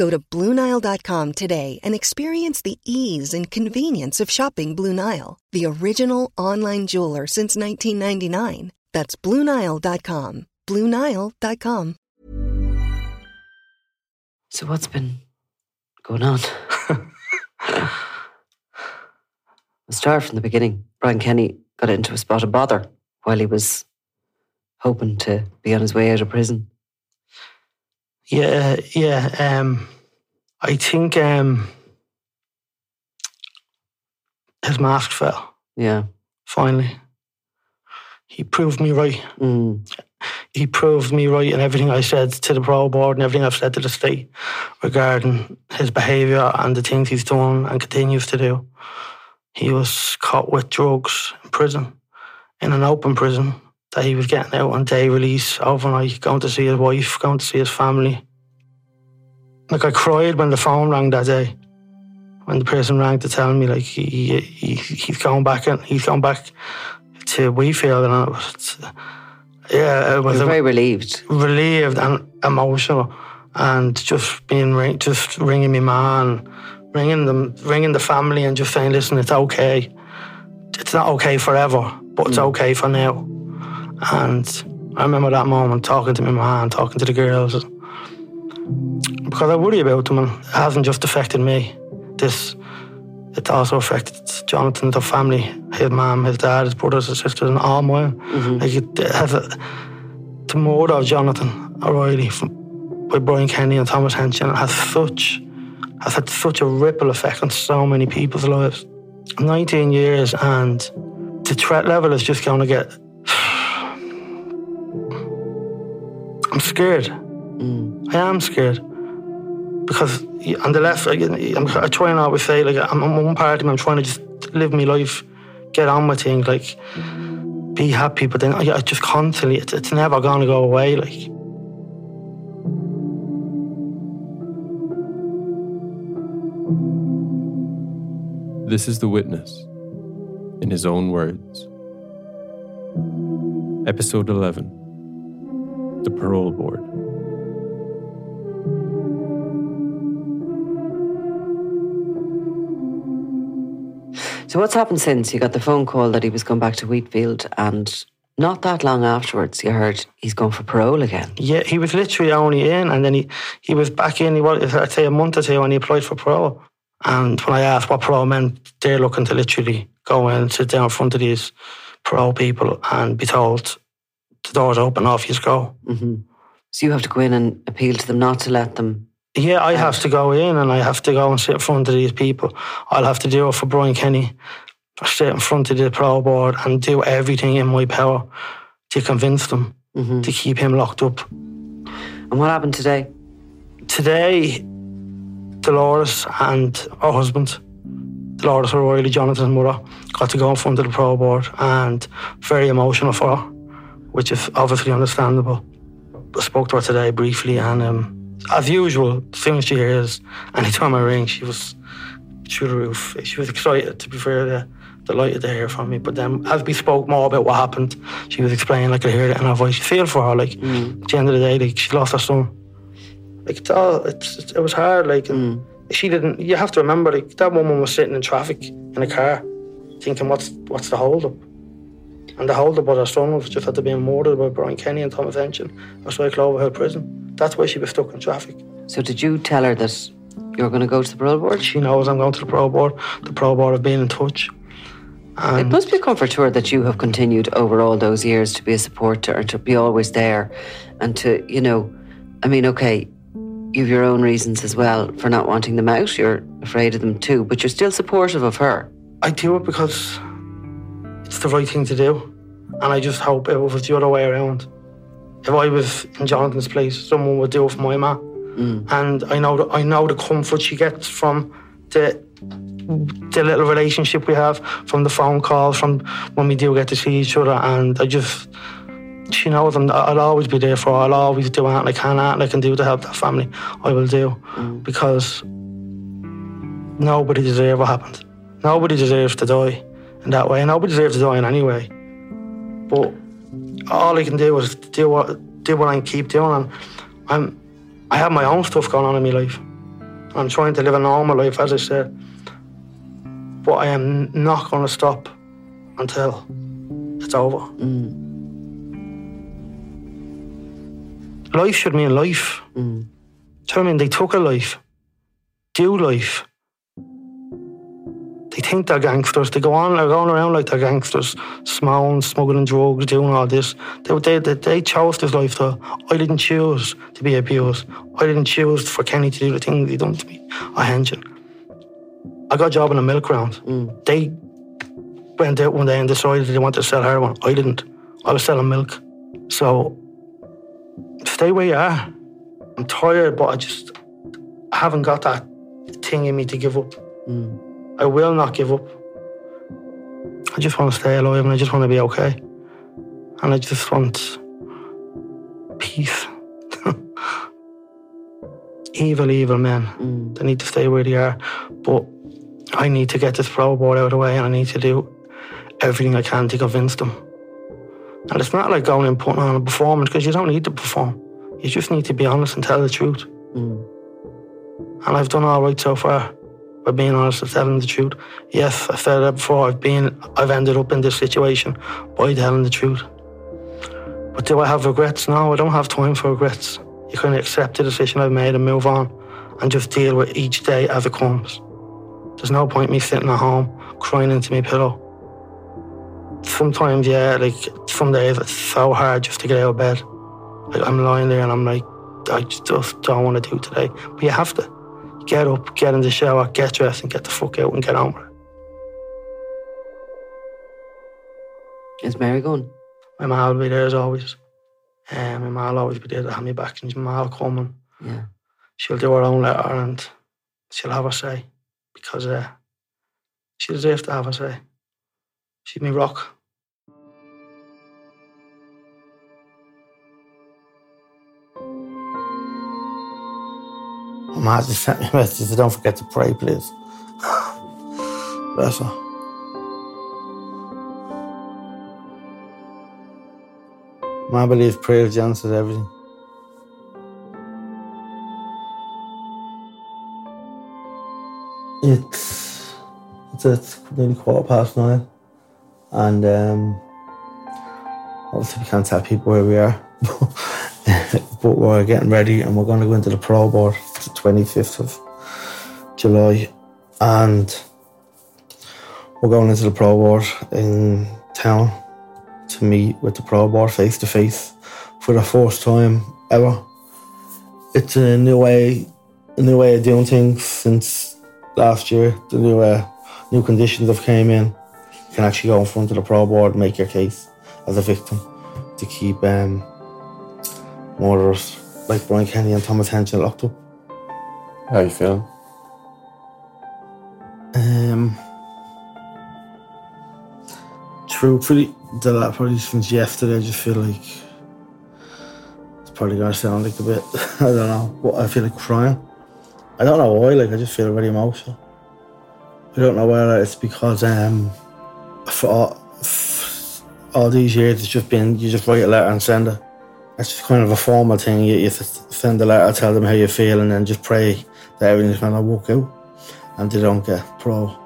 Go to BlueNile.com today and experience the ease and convenience of shopping Blue Nile, the original online jeweler since 1999. That's BlueNile.com. BlueNile.com. So what's been going on? I'll start from the beginning. Brian Kenny got into a spot of bother while he was hoping to be on his way out of prison. Yeah, yeah. Um, I think um, his mask fell. Yeah. Finally, he proved me right. Mm. He proved me right in everything I said to the pro board and everything I've said to the state regarding his behaviour and the things he's done and continues to do. He was caught with drugs in prison, in an open prison that he was getting out on day release overnight, going to see his wife, going to see his family. Like I cried when the phone rang that day, when the person rang to tell me like he, he he's going back and he's going back to Wheatfield, and I was, yeah, it was You're very relieved. relieved and emotional, and just being ring, just ringing me man, ringing them, ringing the family, and just saying, listen, it's okay. It's not okay forever, but it's hmm. okay for now. And I remember that moment talking to my man, talking to the girls, because I worry about them, and it hasn't just affected me. This, it also affected Jonathan, the family, his mum, his dad, his brothers, his sisters, and all mine. Mm-hmm. Like it, has a, the murder of Jonathan O'Reilly from, by Brian Kenny and Thomas Henson has such has had such a ripple effect on so many people's lives. 19 years and the threat level is just going to get. I'm scared. Mm. I am scared because on the left, I, I'm, I try and always say like I'm, I'm one part of me. I'm trying to just live my life, get on with things, like be happy. But then I, I just constantly, it's, it's never gonna go away. Like This is The Witness, in his own words. Episode 11 The Parole Board. So what's happened since? You got the phone call that he was going back to Wheatfield, and not that long afterwards, you heard he's going for parole again. yeah, he was literally only in, and then he he was back in. He was I'd say a month or two when he applied for parole. And when I asked what parole meant, they're looking to literally go in and sit down in front of these parole people and be told the door's open, off you go. hmm So you have to go in and appeal to them not to let them. Yeah, I have to go in and I have to go and sit in front of these people. I'll have to do it for Brian Kenny. I sit in front of the pro board and do everything in my power to convince them Mhm. to keep him locked up. And what happened today? Today, Dolores and her husband, Dolores O'Reilly, Jonathan's mother, got to go in front of the pro board and very emotional for her, which is obviously understandable. I spoke to her today briefly and um, as usual, as soon as she hears anytime I ring, she was through the roof. She was excited, to be fair, delighted to hear from me. But then as we spoke more about what happened, she was explaining, like I heard it in her voice. You feel for her, like at the end of the day, like she lost her son. Like it's all, it's, it's, it was hard. Like and she didn't. You have to remember, like that woman was sitting in traffic in a car, thinking, "What's what's the hold up?" And the hold up was her son was just after being murdered by Brian Kenny and Thomas Henson outside Cloverhill Prison. That's why she was stuck in traffic. So did you tell her that You're going to go to the parole board? She knows I'm going to the pro board. The pro board have been in touch. It must be a comfort to her that you have continued over all those years to be a support to her, to be always there, and to, you know, I mean, okay, you've your own reasons as well for not wanting them out. You're afraid of them too, but you're still supportive of her. I do it because it's the right thing to do. And I just hope it was the other way around, if I was in Jonathan's place, someone would do it for my ma. Mm. And I know that I know the comfort she gets from the the little relationship we have, from the phone calls, from when we do get to see each other. And I just she knows I'm, I'll always be there for her. I'll always do anything I can, anything I can do to help that family. I will do mm. because nobody deserves what happened. Nobody deserves to die in that way. And nobody deserves to die in any way. But all I can do is do what do what I can keep doing. And I'm I have my own stuff going on in my life. I'm trying to live a normal life, as I said. But I am not going to stop until it's over. Mm. Life should mean life. Mm. Do you know I mean? They took a life. Do life. Think they're gangsters. They go on, they're going around like they're gangsters, smoking, smuggling drugs, doing all this. They, they, they, they chose this lifestyle. I didn't choose to be abused. I didn't choose for Kenny to do the things he done to me. I hanging. I got a job in a milk round. Mm. They went out one day and decided they wanted to sell heroin. I didn't. I was selling milk. So stay where you are. I'm tired, but I just I haven't got that thing in me to give up. Mm. I will not give up. I just want to stay alive and I just want to be okay. And I just want peace. evil, evil men. Mm. They need to stay where they are. But I need to get this pro board out of the way and I need to do everything I can to convince them. And it's not like going and putting on a performance because you don't need to perform. You just need to be honest and tell the truth. Mm. And I've done all right so far by being honest and telling the truth. Yes, I've said that before. I've been, I've ended up in this situation by telling the truth. But do I have regrets? No, I don't have time for regrets. You can accept the decision I've made and move on and just deal with each day as it comes. There's no point me sitting at home crying into my pillow. Sometimes, yeah, like some days it's so hard just to get out of bed. Like I'm lying there and I'm like, I just don't want to do today. But you have to. Get up, get in the shower, get dressed, and get the fuck out and get on with it. Is Mary going? My ma will be there as always. Um, my ma will always be there to have me back, and my ma will come and Yeah. she'll do her own letter and she'll have her say because uh, she deserves to have her say. She's me rock. My ma sent me a message. So don't forget to pray, please. Bless her. Ma believes prayer answers everything. It's it's, it's nearly quarter past nine, and um, obviously we can't tell people where we are, but we're getting ready and we're going to go into the pro board the twenty fifth of July, and we're going into the pro board in town to meet with the pro board face to face for the first time ever. It's a new way, a new way of doing things since last year. The new uh, new conditions have came in. You can actually go in front of the pro board and make your case as a victim to keep um, murderers like Brian Kenny and Thomas Henson locked up. How you feeling? Um, truthfully, the last probably since yesterday, I just feel like it's probably gonna sound like a bit. I don't know, but I feel like crying. I don't know why. Like I just feel very emotional. I don't know whether it's because um for all, f- all these years it's just been you just write a letter and send it. It's just kind of a formal thing. You, you send a letter, tell them how you feel, and then just pray that everything's gonna work out and they don't get pro.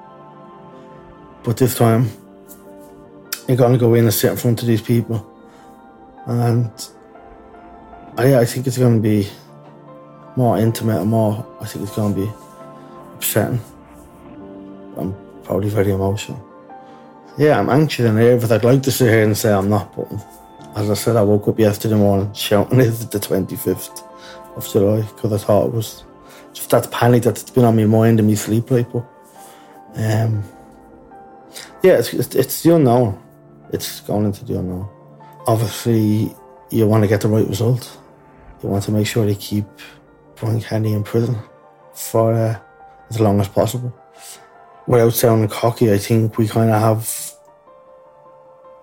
But this time, you're gonna go in and sit in front of these people, and I, I think it's gonna be more intimate and more, I think it's going to be upsetting. I'm probably very emotional. Yeah, I'm anxious and nervous. I'd like to sit here and say I'm not, but as I said, I woke up yesterday morning shouting it's the 25th of July because I thought it was just that panic that's been on my mind and my sleep like. But um, yeah, it's, it's, it's the unknown. It's going into the unknown. Obviously, you want to get the right result. You want to make sure they keep Brian Kenny in prison for uh, as long as possible. Without sounding cocky, I think we kind of have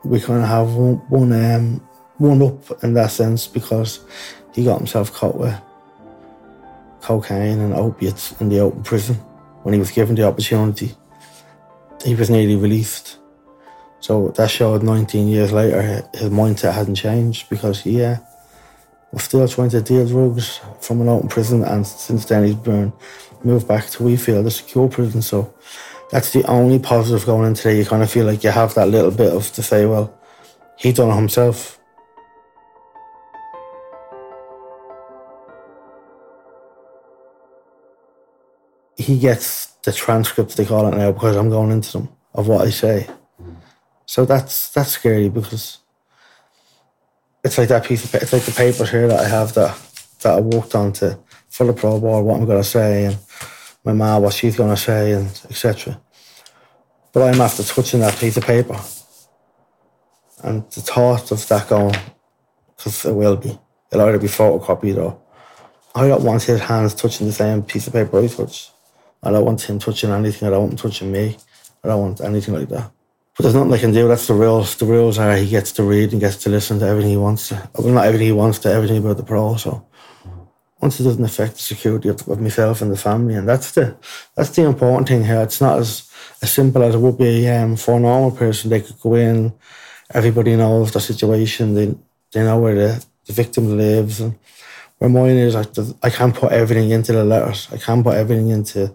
we kind of have one one, um, one up in that sense because he got himself caught with cocaine and opiates in the open prison when he was given the opportunity. He was nearly released. So that showed 19 years later his mindset hadn't changed because he uh, was still trying to deal drugs from an open prison and since then he's been moved back to Wheatfield the secure prison. So that's the only positive going into there. You kind of feel like you have that little bit of to say, well, he done it himself. He gets the transcripts they call it now because I'm going into them of what I say. So that's that's scary because it's like that piece of it's like the papers here that I have that that I worked on to for the pro board what I'm gonna say and my mom what she's gonna say and etc. But I'm after touching that piece of paper. And the thought of that going, because it will be, it'll either be photocopied or I don't want his hands touching the same piece of paper I touch. I don't want him touching anything. I don't want him touching me. I don't want anything like that. But there's nothing I can do. That's the rules. The rules are he gets to read and gets to listen to everything he wants to. Well, not everything he wants to, everything about the pro. So once it doesn't affect the security of, of myself and the family, and that's the that's the important thing here. It's not as as simple as it would be um, for a normal person. They could go in, everybody knows the situation. They they know where the, the victim lives, and where mine is, I, I can't put everything into the letters. I can't put everything into.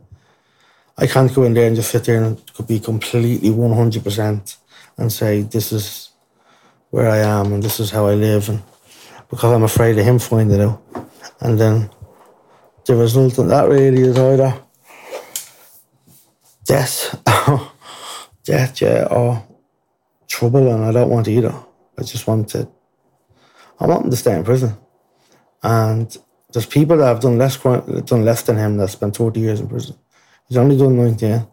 I can't go in there and just sit there and could be completely one hundred percent and say this is where I am and this is how I live, and because I'm afraid of him finding out, and then the result of that really is either death, death, yeah, or trouble, and I don't want either. I just want to. I want him to stay in prison, and there's people that have done less done less than him that spent 40 years in prison. He's only done 19.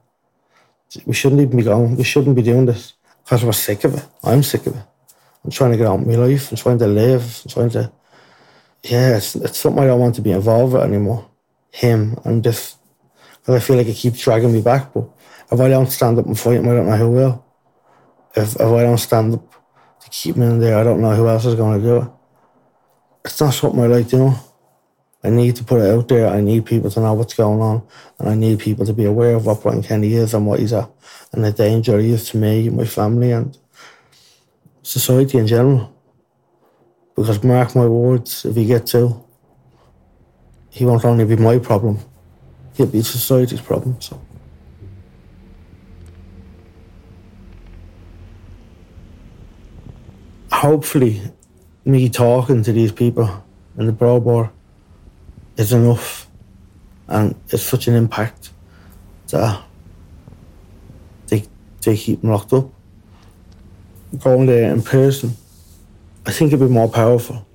We shouldn't even be going. We shouldn't be doing this because we're sick of it. I'm sick of it. I'm trying to get on with my life. I'm trying to live. I'm trying to. Yeah, it's, it's something I don't want to be involved with anymore. Him and just because I feel like it keeps dragging me back. But if I don't stand up and fight him, I don't know who will. If, if I don't stand up to keep me in there, I don't know who else is going to do it. It's not something I like doing. I need to put it out there. I need people to know what's going on. And I need people to be aware of what Brian Kenny is and what he's at and the danger he is to me, my family, and society in general. Because mark my words, if he gets out, he won't only be my problem, he'll be society's problem. So. Hopefully, me talking to these people in the Pro Bar is enough and it's such an impact that they, they keep them locked up. Going there in person, I think it'd be more powerful.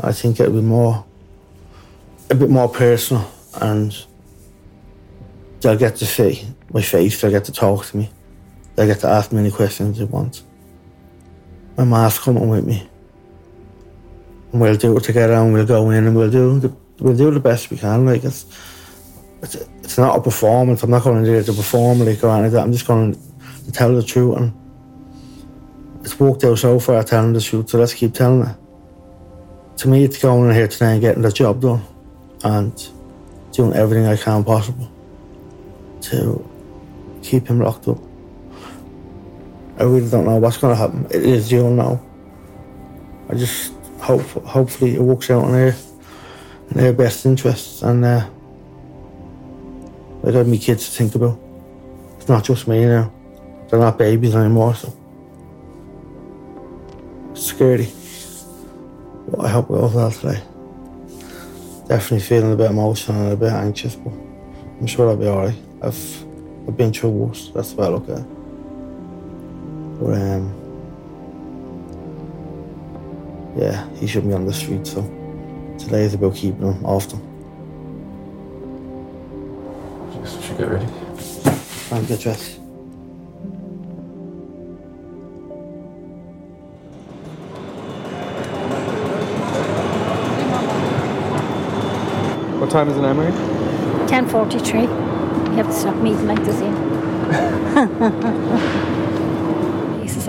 I think it'd be more, a bit more personal and they'll get to see my face, they'll get to talk to me, they'll get to ask me any questions they want. My ma's coming with me. And we'll do it together and we'll go in and we'll do the, we'll do the best we can. Like it's, it's it's not a performance. I'm not going to do it to perform like or anything. I'm just going to tell the truth and it's worked out so far telling the truth, so let's keep telling it. To me, it's going in here today and getting the job done and doing everything I can possible to keep him locked up. I really don't know what's going to happen. It is you know. I just hope, hopefully, it works out in their, their best interests, and uh, I got me kids to think about. It's not just me now. They're not babies anymore, so it's scary. But I hope it goes well today. definitely feeling a bit emotional and a bit anxious, but I'm sure I'll be alright. I've I've been through worse. That's the way I look at it. But um, yeah, he shouldn't be on the street. So today is about keeping him off them. Should get ready. Try and get dressed. What time is it now, Mary? 10.43. You have to stop meeting like this in. Eh?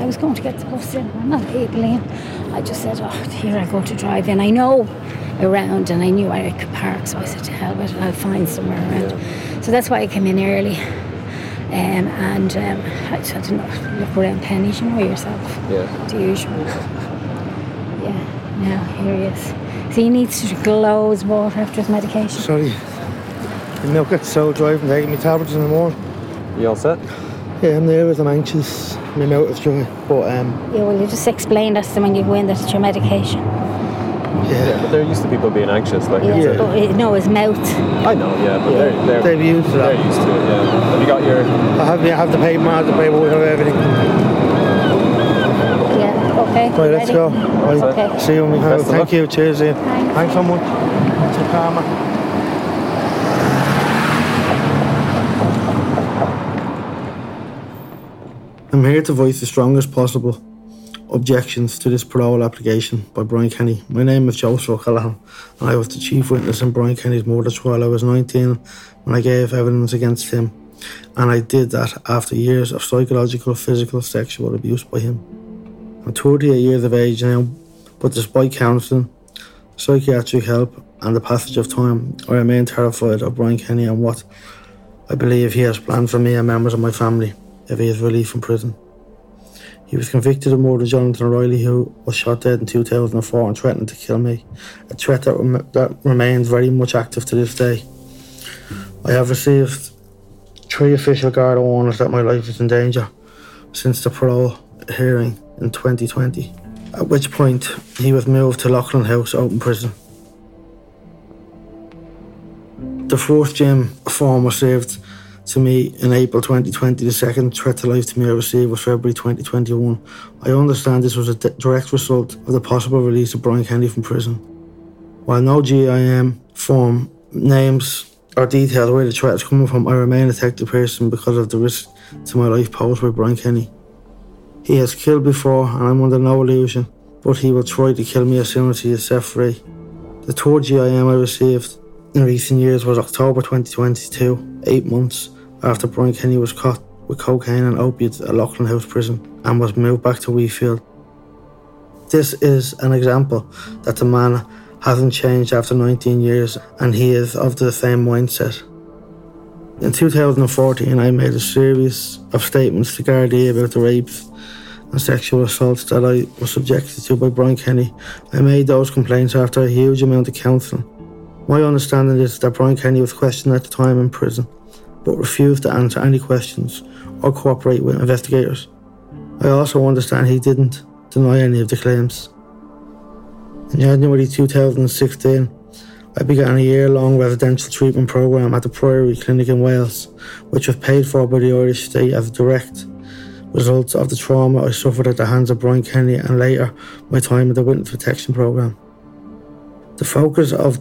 he says, I was going to get the bus in. I'm not able. I just said, oh, here I go to drive in. I know around and I knew I could park. So I said, to hell with it, I'll find somewhere around. So that's why I came in early. Um, and um, I just had to look- look around Penneys, you know yourself. Yeah. The usual. Yeah, now here he is. So he needs to glow his water after his medication. Sorry. The milk gets so driving. They give me tablets in the morning. You all set? Yeah, I'm there with I'm anxious. My mouth is dry. But um, Yeah, well, you just explain that to them when you go in that it's your medication. Yeah, yeah, but they're used to people being anxious. Like, Yeah, it's but no, his mouth. I know, yeah, but they're, they're, they've used to they're used to it, yeah. Have you got your. I have, I have the paper, I have the paper, we have everything. Yeah, okay. Right, let's go. Right. Okay. See you when we Best have. of Thank luck. you. Cheers, Ian. Thanks. Thanks so much. To Karma. I'm here to voice the strongest possible objections to this parole application by Brian Kenny. My name is Joseph O'Callaghan, and I was the chief witness in Brian Kenny's murder trial. I was 19 when I gave evidence against him, and I did that after years of psychological, physical, sexual abuse by him. I'm 38 years of age now, but despite counselling, psychiatric help, and the passage of time, I remain terrified of Brian Kenny and what I believe he has planned for me and members of my family if he is released from prison. He was convicted of murdering Jonathan O'Reilly, who was shot dead in 2004 and threatened to kill me, a threat that, rem- that remains very much active to this day. I have received three official Garda warnings that my life is in danger since the parole hearing in 2020, at which point he was moved to Loughan House Open Prison. The fourth GIM form was served to me in April 2020. The second threat to life to me I received was February 2021. I understand this was a di- direct result of the possible release of Brian Kennedy from prison. While no GIM form names or details where the threat is coming from, I remain a detective person because of the risk to my life posed by Brian Kenny. He has killed before, and I'm under no illusion, but he will try to kill me as soon as he is set free. The third GIM I received in recent years was October 2022, eight months after Brian Kenny was caught with cocaine and opiates at Loughan House Prison and was moved back to Wheatfield. This is an example that the man hasn't changed after 19 years and he is of the same mindset. In 2014, I made a series of statements to Gardaí about the rapes and sexual assaults that I was subjected to by Brian Kenny. I made those complaints after a huge amount of counselling. My understanding is that Brian Kenny was questioned at the time in prison, but refused to answer any questions or cooperate with investigators. I also understand he didn't deny any of the claims. In January 2016, I began a year long residential treatment programme at the Priory Clinic in Wales, which was paid for by the Irish state as a direct result of the trauma I suffered at the hands of Brian Kenny and later my time at the Witness Protection Programme. The focus of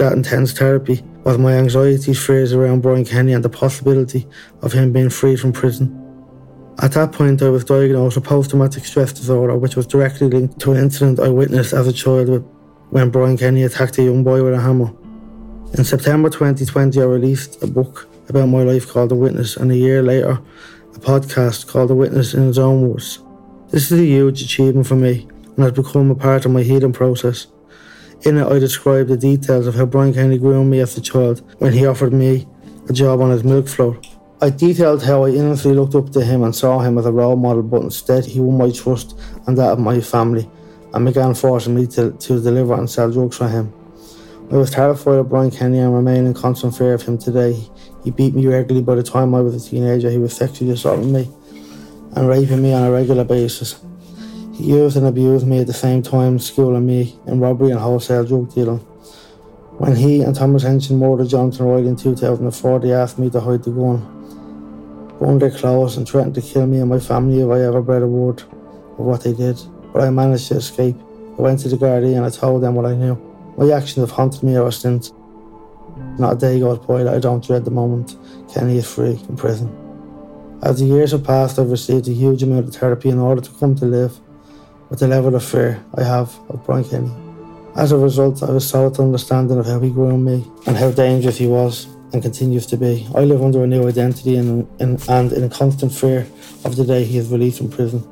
that intense therapy was my anxieties, fears around Brian Kenny and the possibility of him being freed from prison. At that point, I was diagnosed with post traumatic stress disorder, which was directly linked to an incident I witnessed as a child with, when Brian Kenny attacked a young boy with a hammer. In September 2020, I released a book about my life called The Witness, and a year later, a podcast called The Witness in His Own Words. This is a huge achievement for me and has become a part of my healing process. In it, I describe the details of how Brian Kenny groomed me as a child when he offered me a job on his milk float. I detailed how I innocently looked up to him and saw him as a role model, but instead he won my trust and that of my family and began forcing me to, to deliver and sell drugs for him. I was terrified of Brian Kenny and remain in constant fear of him today. He beat me regularly by the time I was a teenager. He was sexually assaulting me and raping me on a regular basis. Used and abused me at the same time, schooling me in robbery and wholesale drug dealing. When he and Thomas Henson murdered Jonathan Riley in 2004, they asked me to hide the gun, burn their clothes, and threatened to kill me and my family if I ever bred a word of what they did. But I managed to escape. I went to the Gardaí and I told them what I knew. My actions have haunted me ever since. Not a day goes by that I don't dread the moment Kenny is free in prison. As the years have passed, I've received a huge amount of therapy in order to come to live with the level of fear I have of Brian Kenny. As a result, I was solid understanding of how he grew on me and how dangerous he was and continues to be. I live under a new identity and, and, and in a constant fear of the day he is released from prison.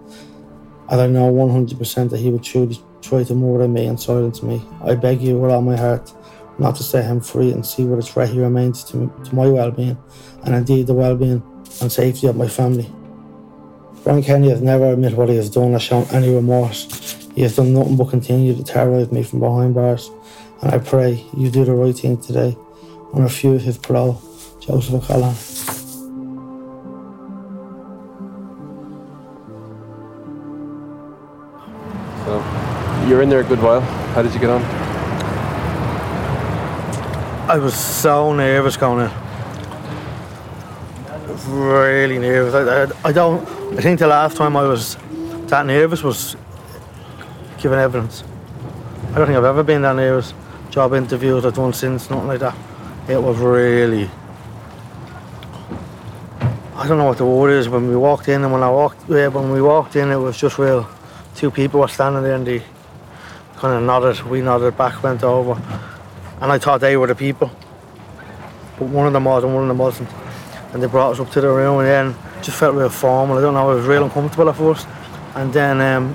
And I know 100% that he would truly try to murder me and silence me. I beg you with all my heart not to set him free and see what a threat he remains to, to my well-being and indeed the well-being and safety of my family. Brian Kenny has never admitted what he has done or shown any remorse. He has done nothing but continue to terrorise me from behind bars, and I pray you do the right thing today and refuse his parole. Joseph O'Callaghan. So, you're in there a good while. How did you get on? I was so nervous going in. Really nervous. I, I, I don't. I think the last time I was that nervous was giving evidence. I don't think I've ever been that nervous. Job interviews I've done since, nothing like that. It was really. I don't know what the word is. When we walked in, and when I walked, when we walked in, it was just real. Two people were standing there, and they kind of nodded. We nodded back, went over, and I thought they were the people. But one of them was, and one of them wasn't. And they brought us up to the room, and then just felt real formal. I don't know. I was real uncomfortable at first, and then um,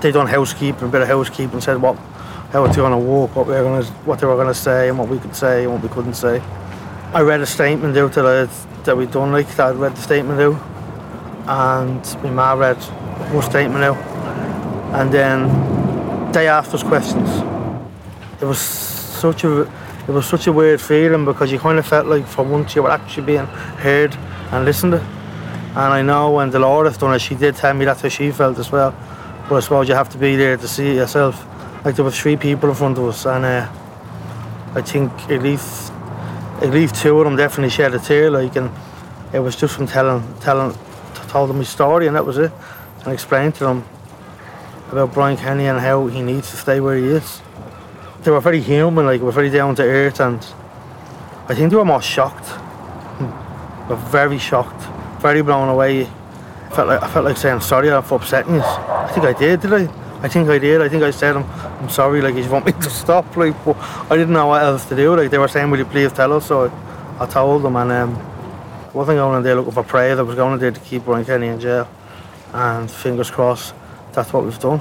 they done housekeeping, a bit of housekeeping, said what how it's going to work, what we were going to, what they were going to say, and what we could say and what we couldn't say. I read a statement out that I, that we'd done like that. I read the statement out, and my ma read her statement out, and then they asked us questions. It was such a it was such a weird feeling because you kind of felt like for once you were actually being heard and listened to. And I know when Dolores done it, she did tell me that's how she felt as well. But I suppose you have to be there to see it yourself. Like there were three people in front of us, and uh, I think at least at least two of them definitely shed a tear. Like, and it was just from telling telling told them my story, and that was it. And explained to them about Brian Kenny and how he needs to stay where he is. They were very human, like we were very down to earth, and I think they were more shocked. Were very shocked, very blown away. I felt like I felt like saying sorry for upsetting you. I think I did, did I? I think I did. I think I said I'm, I'm sorry, like you want me to stop, like but I didn't know what else to do. Like they were saying, Will you please tell us? So I, I told them and um wasn't going in there looking for praise, I was going in there to keep Brian Kenny in jail. And fingers crossed that's what we've done.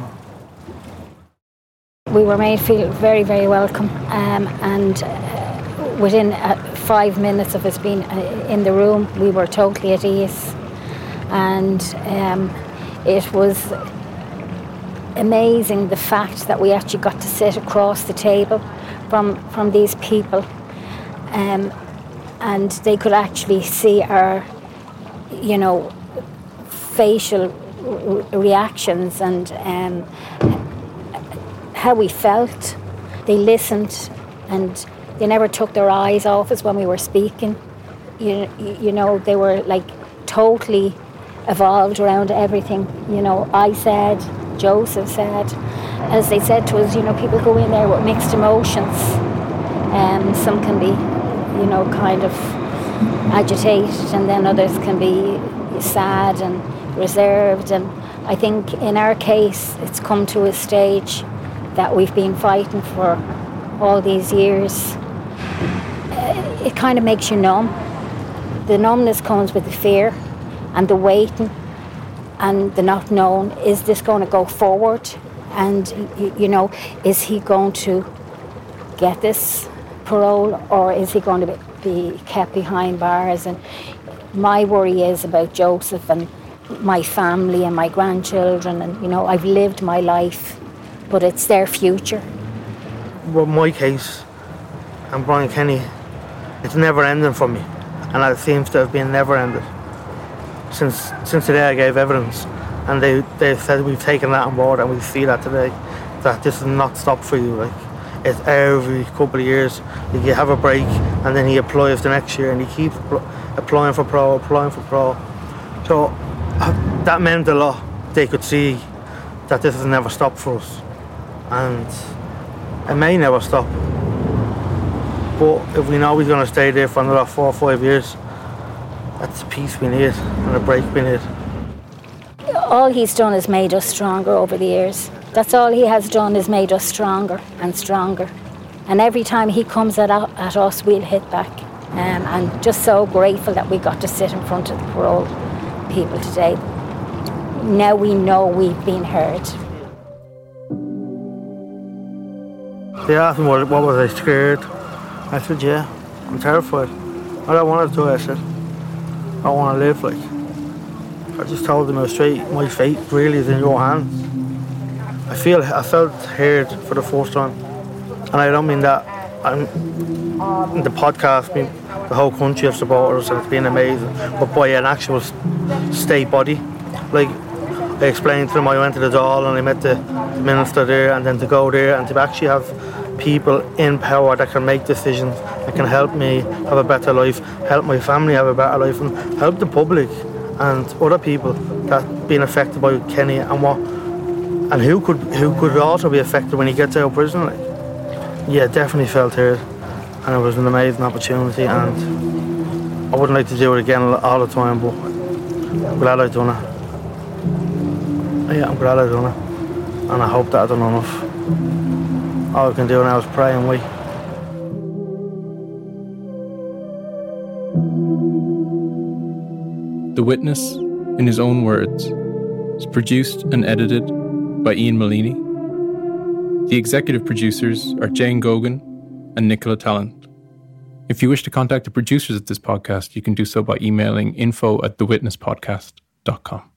We were made feel very, very welcome, um, and uh, within uh, five minutes of us being uh, in the room, we were totally at ease, and um, it was amazing the fact that we actually got to sit across the table from from these people, um, and they could actually see our, you know, facial re- reactions and um, how we felt. They listened, and they never took their eyes off us when we were speaking. You you know they were like totally evolved around everything. You know, I said, Joseph said, as they said to us, you know, people go in there with mixed emotions. Um, some can be, you know, kind of agitated, and then others can be sad and reserved. And I think in our case, it's come to a stage that we've been fighting for all these years. Uh, It kind of makes you numb. The numbness comes with the fear and the waiting and the not knowing is this going to go forward and you know is he going to get this parole or is he going to be kept behind bars and my worry is about joseph and my family and my grandchildren and you know i've lived my life but it's their future Well, my case and Brian Kenny, it's never ending for me, and it seems to have been never ended since since the day I gave evidence, and they they said we've taken that on board and we see that today, that this is not stop for you. Like It's every couple of years. Like you have a break and then he applies the next year and he keeps applying for pro, applying for pro. So uh, that meant a lot. They could see that this has never stopped for us. And it may never stop. But if we know we're going to stay there for another four or five years, that's peace we need and a break we need. All he's done is made us stronger over the years. That's all he has done is made us stronger and stronger. And every time he comes at, at us, we'll hit back. Um, and just so grateful that we got to sit in front of the parole people today. Now we know we've been heard. They asked me what, what was I scared. I said, yeah, I'm terrified. I don't want to do it, I said. I want to live like. I just told them straight, my fate really is in your hands. I feel, I felt heard for the first time. And I don't mean that. I'm, the podcast, I the whole country of supporters and it's been amazing. But by an actual state body, like I explained to them, I went to the Dáil and I met the minister there, and then to go there and to actually have people in power that can make decisions that can help me have a better life, help my family have a better life, and help the public and other people that been affected by Kenny and what and who could who could also be affected when he gets out of prison. Like, yeah, definitely felt here, and it was an amazing opportunity, and I wouldn't like to do it again all the time, but I'm glad I've done it. Yeah, I'm glad I've done it, and I hope that I've done enough all I can do now is pray and wait. The Witness, in his own words, is produced and edited by Ian Maleney. The executive producers are Jane Gogan and Nicola Tallant. If you wish to contact the producers of this podcast, you can do so by emailing info at thewitnesspodcast.com.